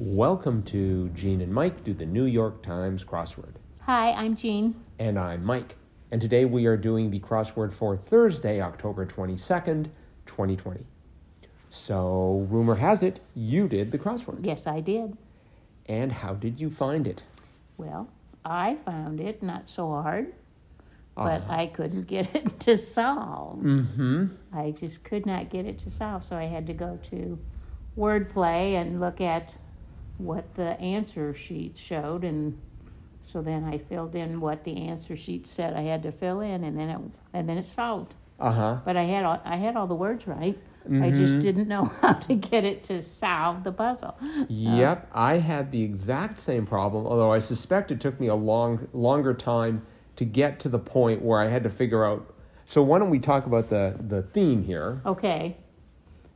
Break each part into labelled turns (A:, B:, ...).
A: Welcome to Gene and Mike do the New York Times crossword.
B: Hi, I'm Jean.
A: And I'm Mike. And today we are doing the crossword for Thursday, October 22nd, 2020. So, rumor has it, you did the crossword.
B: Yes, I did.
A: And how did you find it?
B: Well, I found it not so hard, but
A: Uh-huh.
B: I couldn't get it to solve.
A: Mm-hmm.
B: I just could not get it to solve, so I had to go to Wordplay and look at what the answer sheet showed, and so then I filled in what the answer sheet said I had to fill in, and then it and then it solved.
A: Uh-huh.
B: But I had all, I had all the words right. I just didn't know how to get it to solve the puzzle.
A: Yep, I had the exact same problem, although I suspect it took me a long longer time to get to the point where I had to figure out. So why don't we talk about the the theme here?
B: Okay.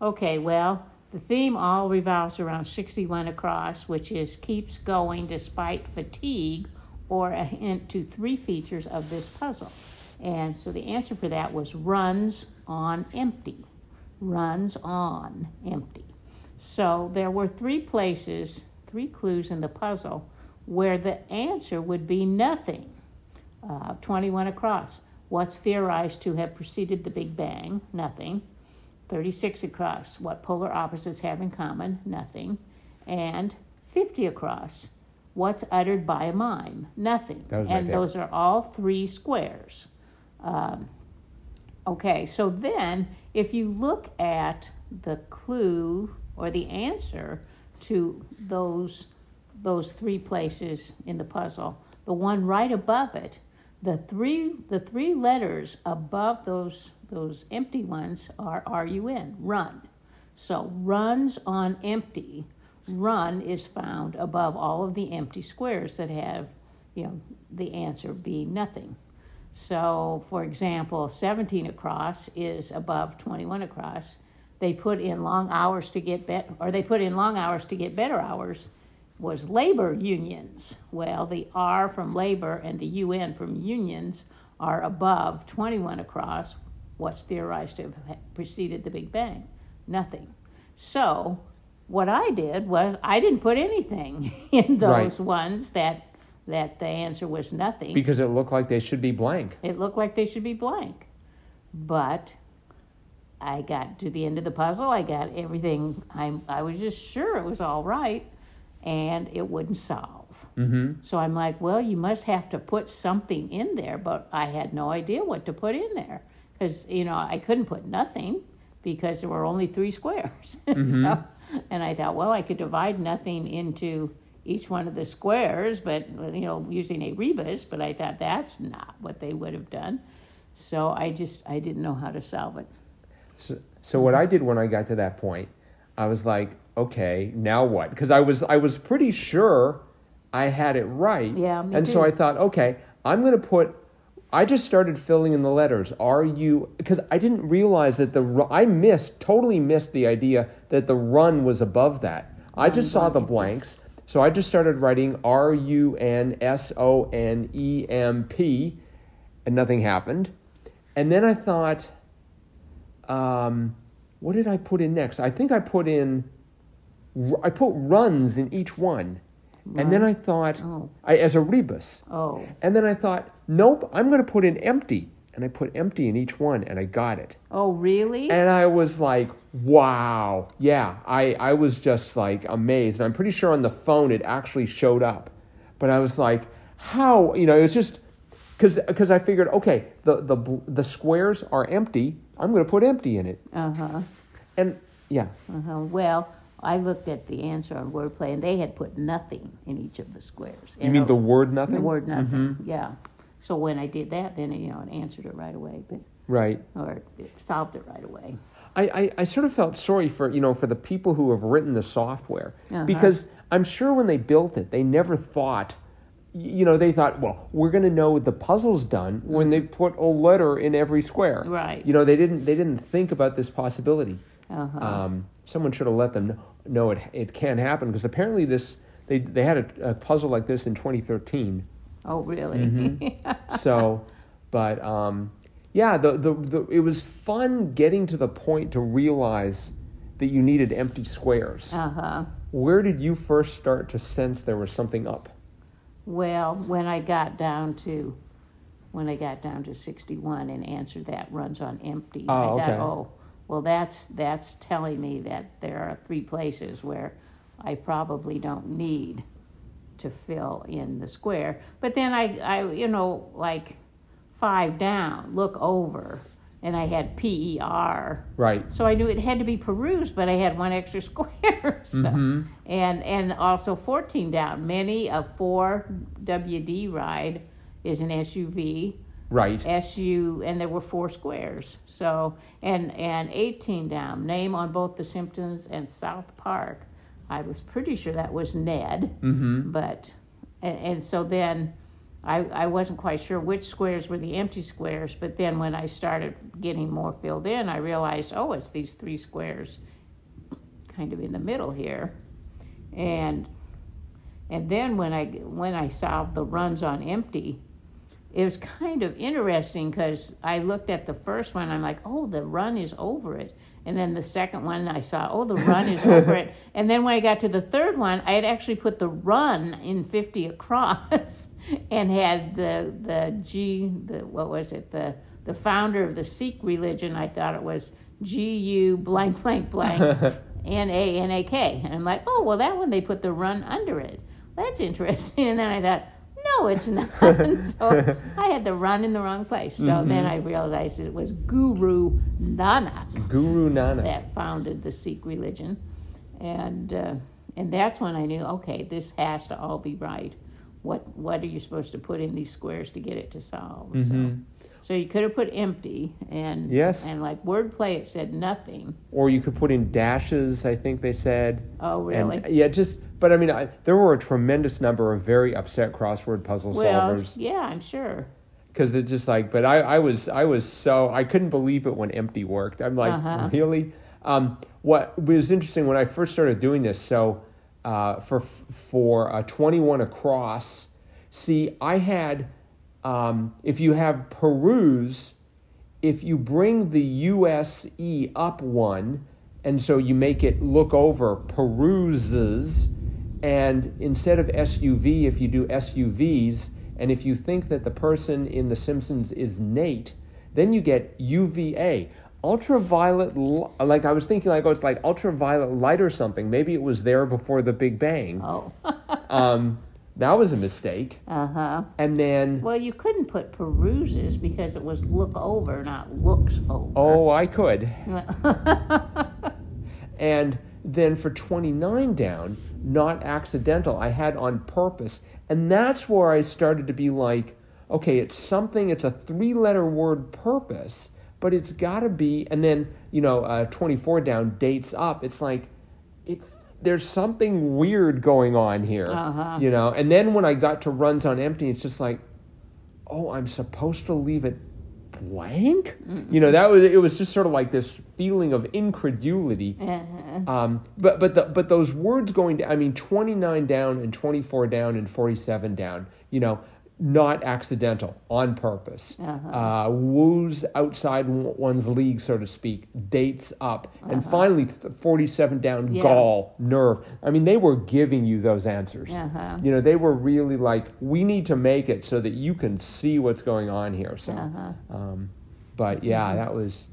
B: Okay, well, the theme all revolves around 61 across, which is keeps going despite fatigue, or a hint to three features of this puzzle. And so the answer for that was runs on empty. Runs on empty. So there were three places, three clues in the puzzle where the answer would be nothing. Uh, 21 across. What's theorized to have preceded the Big Bang? Nothing. 36 across. What polar opposites have in common? Nothing. And 50 across. What's uttered by a mime? Nothing. And those are all three squares. Um, okay, so then if you look at the clue or the answer to those those three places in the puzzle, the one right above it, the three the three letters above those those empty ones are run run. So runs on empty. Run is found above all of the empty squares that have, you know, the answer being nothing. So, for example, 17 across is above 21 across. They put in long hours to get better, or they put in long hours to get better hours, was labor unions. Well, the R from labor and the UN from unions are above 21 across. What's theorized to have preceded the Big Bang? Nothing. So, what I did was I didn't put anything in those
A: Right.
B: ones that that the answer was nothing.
A: Because it looked like they should be blank.
B: It looked like they should be blank. But I got to the end of the puzzle. I got everything. I, I was just sure it was all right, and it wouldn't solve.
A: Mm-hmm.
B: So I'm like, well, you must have to put something in there, but I had no idea what to put in there because you know I couldn't put nothing because there were only three squares. so, and I thought, well, I could divide nothing into each one of the squares, but you know, using a rebus. But I thought that's not what they would have done. So I just I didn't know how to solve it.
A: So, so what I did when I got to that point, I was like, okay, now what? Because I was I was pretty sure I had it right.
B: Yeah, me
A: and so. I thought, okay, I'm going to put. I just started filling in the letters. Are you? Because I didn't realize that the I missed totally missed the idea that the run was above that. I just saw the blanks, so I just started writing R U N S O N E M P, and nothing happened. And then I thought, um, what did I put in next? I think I put in, I put runs in each one, and then I thought,
B: Oh.
A: I, as a rebus,
B: Oh,
A: and then I thought, nope, I'm going to put in empty, and I put empty in each one, and I got it,
B: oh, really?
A: and I was like, wow, yeah, I I was just like amazed, and I'm pretty sure on the phone it actually showed up, but I was like, how, you know, it was just. Because I figured okay the the the squares are empty. I'm going to put empty in it.
B: Uh huh.
A: and yeah,
B: Uh-huh. Well, I looked at the answer on wordplay, and they had put nothing in each of the squares.
A: you mean the word nothing?
B: the word nothing? Yeah. So when I did that, then you know it answered it right away, but
A: Right.
B: or it solved it right away.
A: I, I, I sort of felt sorry for you know for the people who have written the software
B: Uh-huh.
A: because I'm sure when they built it they never thought you know they thought well we're going to know the puzzle's done when they put a letter in every square
B: Right.
A: you know they didn't they didn't think about this possibility
B: Uh-huh.
A: um, someone should have let them know it it can happen because apparently this they they had a, a puzzle like this in 2013
B: oh, really?
A: Mm-hmm. so but um, yeah the, the, the it was fun getting to the point to realize that you needed empty squares
B: uh huh.
A: where did you first start to sense there was something up?
B: Well, when I got down to when I got down to 61 and answered that runs on empty,
A: Oh,
B: I thought,
A: okay.
B: oh, well, that's that's telling me that there are three places where I probably don't need to fill in the square. But then I, I you know, like five down, look over, and I had PER.
A: Right.
B: So I knew it had to be perused, but I had one extra square. so,
A: Mm-hmm.
B: And and also 14 down. Many a 4 WD ride is an SUV.
A: Right.
B: SU and there were four squares. So and and 18 down. Name on both the Simpsons and South Park. I was pretty sure that was Ned.
A: Mm-hmm.
B: But and, and so then I, I wasn't quite sure which squares were the empty squares, but then when I started getting more filled in, I realized, oh, it's these three squares kind of in the middle here. And and then when I when I solved the runs on empty, it was kind of interesting because I looked at the first one, I'm like, oh, the run is over it. And then the second one, I saw, oh, the run is over it. And then when I got to the third one, I had actually put the run in 50 across and had the, the G, the, what was it, the, the founder of the Sikh religion, I thought it was G U blank, blank, blank, N A N A K. And I'm like, oh, well, that one they put the run under it. That's interesting. And then I thought, no, it's not. so I had the run in the wrong place. So then I realized it was Guru Nanak
A: Guru Nanak.
B: that founded the Sikh religion, and uh, and that's when I knew, okay, this has to all be right. What what are you supposed to put in these squares to get it to solve? So, so you could have put empty and
A: Yes.
B: and like wordplay, it said nothing.
A: Or you could put in dashes, I think they said.
B: Oh, really?
A: And, yeah, just, but I mean, I, there were a tremendous number of very upset crossword puzzle
B: well,
A: solvers.
B: yeah, I'm sure.
A: because it just like but I, I was i was so i couldn't believe it when empty worked i'm like
B: Uh-huh.
A: really um, what was interesting when i first started doing this so uh, for for uh, 21 across see i had um, if you have peruse if you bring the use up one and so you make it look over peruses and instead of suv if you do suvs and if you think that the person in the simpsons is nate then you get uva ultraviolet like i was thinking like oh it's like ultraviolet light or something. Maybe it was there before the big bang.
B: Oh,
A: um, that was a mistake
B: uh huh.
A: and then
B: Well, you couldn't put peruses because it was look over, not looks over.
A: oh i could And then for 29 down, not accidental, I had on purpose. And that's where I started to be like, okay, it's something, it's a three letter word purpose, but it's got to be, and then, you know, uh, 24 down, dates up. It's like, it, there's something weird going on here,
B: Uh-huh.
A: you know? And then when I got to runs on empty, it's just like, oh, I'm supposed to leave it blank? You know, that was, it was just sort of like this feeling of incredulity.
B: Uh-huh.
A: Um, but but the, but those words going down. I mean, twenty nine down and twenty four down and forty seven down. You know, not accidental, on purpose.
B: Uh-huh.
A: Uh, woos outside one's league, so to speak. Dates up, and finally th- forty seven down.
B: Uh-huh. Yeah.
A: Gall, nerve. I mean, they were giving you those answers.
B: Uh-huh.
A: You know, they were really like, we need to make it so that you can see what's going on here. So.
B: Uh-huh.
A: Um, but yeah, that was.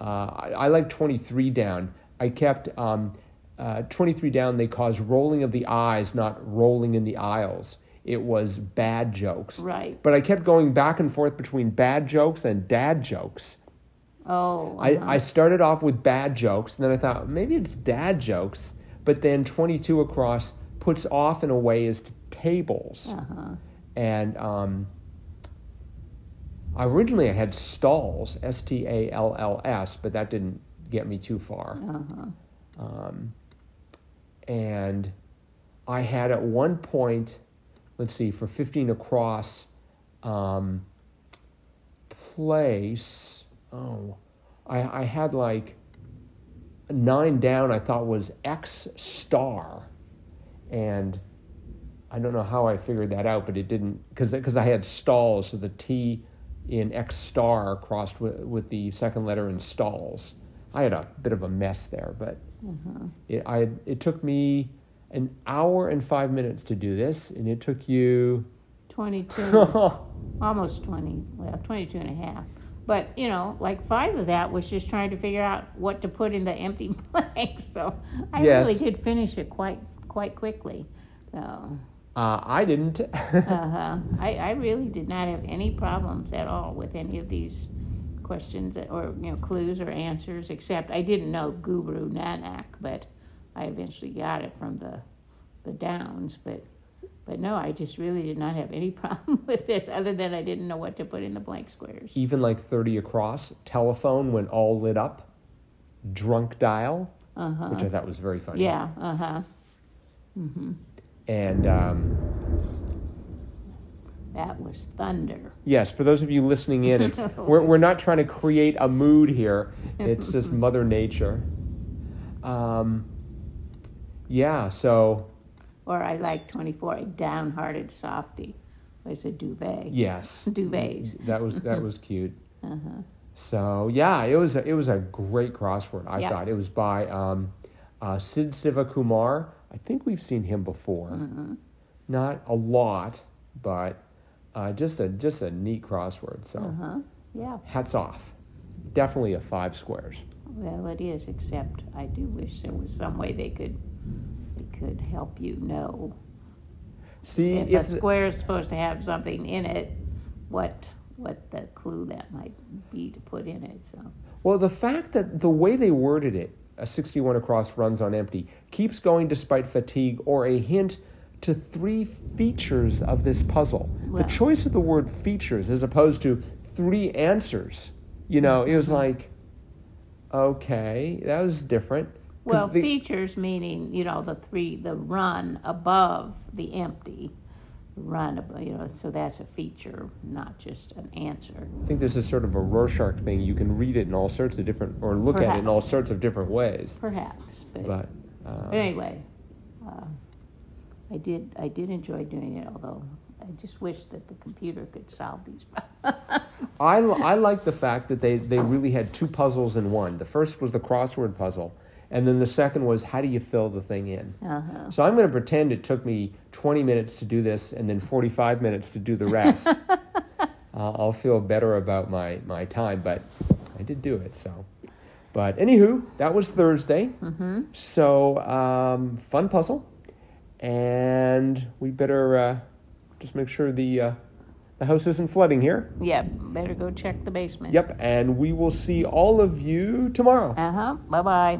A: Uh, I, I like 23 down. I kept um, uh, 23 down. They caused rolling of the eyes, not rolling in the aisles. It was bad jokes.
B: Right.
A: But I kept going back and forth between bad jokes and dad jokes.
B: Oh. uh-huh.
A: I, I started off with bad jokes, and then I thought maybe it's dad jokes. But then 22 across puts off in a way as to tables.
B: Uh-huh.
A: And um, originally I had stalls, S T A L L S, but that didn't get me too far.
B: Uh-huh.
A: Um, and I had at one point, let's see, for 15 across, um, place, oh, I, I had like nine down, I thought was X star. And I don't know how I figured that out, but it didn't, because I had stalls, so the T in X star crossed with, with the second letter in stalls. I had a bit of a mess there, but it, I, it took me an hour and five minutes to do this, and it took you.
B: 22, almost 20, well, 22 and a half. But, you know, like five of that was just trying to figure out what to put in the empty blanks. So I
A: Yes.
B: really did finish it quite quite quickly. So,
A: Uh, I didn't.
B: uh-huh. I, I really did not have any problems at all with any of these questions or, you know, clues or answers, except I didn't know Guru Nanak, but I eventually got it from the, the Downs. But, but no, I just really did not have any problem with this, other than I didn't know what to put in the blank squares.
A: Even like 30 across, telephone when all lit up, drunk dial,
B: Uh-huh.
A: which I thought was very funny.
B: Yeah, uh-huh.
A: And um,
B: That was thunder.
A: yes, for those of you listening in, it's, we're, we're not trying to create a mood here, it's just Mother Nature. Um, yeah, so
B: Or I like 24, a downhearted softy. It's a duvet.
A: yes.
B: Duvets.
A: That was that was cute.
B: Uh-huh.
A: So yeah, it was a, it was a great crossword. I
B: Yeah.
A: thought it was by um, uh, Sid Sivakumar. I think we've seen him before,
B: Mm-hmm.
A: not a lot, but uh, just a just a neat crossword. So
B: Uh-huh. Yeah.
A: hats off. Definitely a five squares.
B: Well, it is, except I do wish there was some way they could they could help you know
A: See
B: if,
A: if
B: a square is supposed to have something in it, what what the clue that might be to put in it. So
A: well the fact that the way they worded it, a sixty-one across runs on empty, keeps going despite fatigue, or a hint to three features of this puzzle.
B: Well-
A: the choice of the word features as opposed to three answers. You know, it
B: Mm-hmm.
A: was like, okay, that was different.
B: Well,
A: the-
B: features meaning you know the three the run above the empty run ab- you know so that's a feature not just an answer
A: I think this is sort of a Rorschach thing. You can read it in all sorts of different, or look at it in all sorts of different ways.
B: perhaps but,
A: But uh,
B: but anyway uh, i did i did enjoy doing it although i just wish that the computer could solve these problems
A: I, I like the fact that they, they really had two puzzles in one. The first was the crossword puzzle, and then the second was how do you fill the thing in.
B: uh-huh.
A: So I'm going to pretend it took me 20 minutes to do this and then 45 minutes to do the rest. uh, I'll feel better about my, my time, but I did do it. So, but anywho, that was Thursday.
B: mm-hmm.
A: So um, fun puzzle, and we better uh, just make sure the uh, the house isn't flooding here.
B: yeah better go check the basement
A: Yep, and we will see all of you tomorrow.
B: uh-huh bye-bye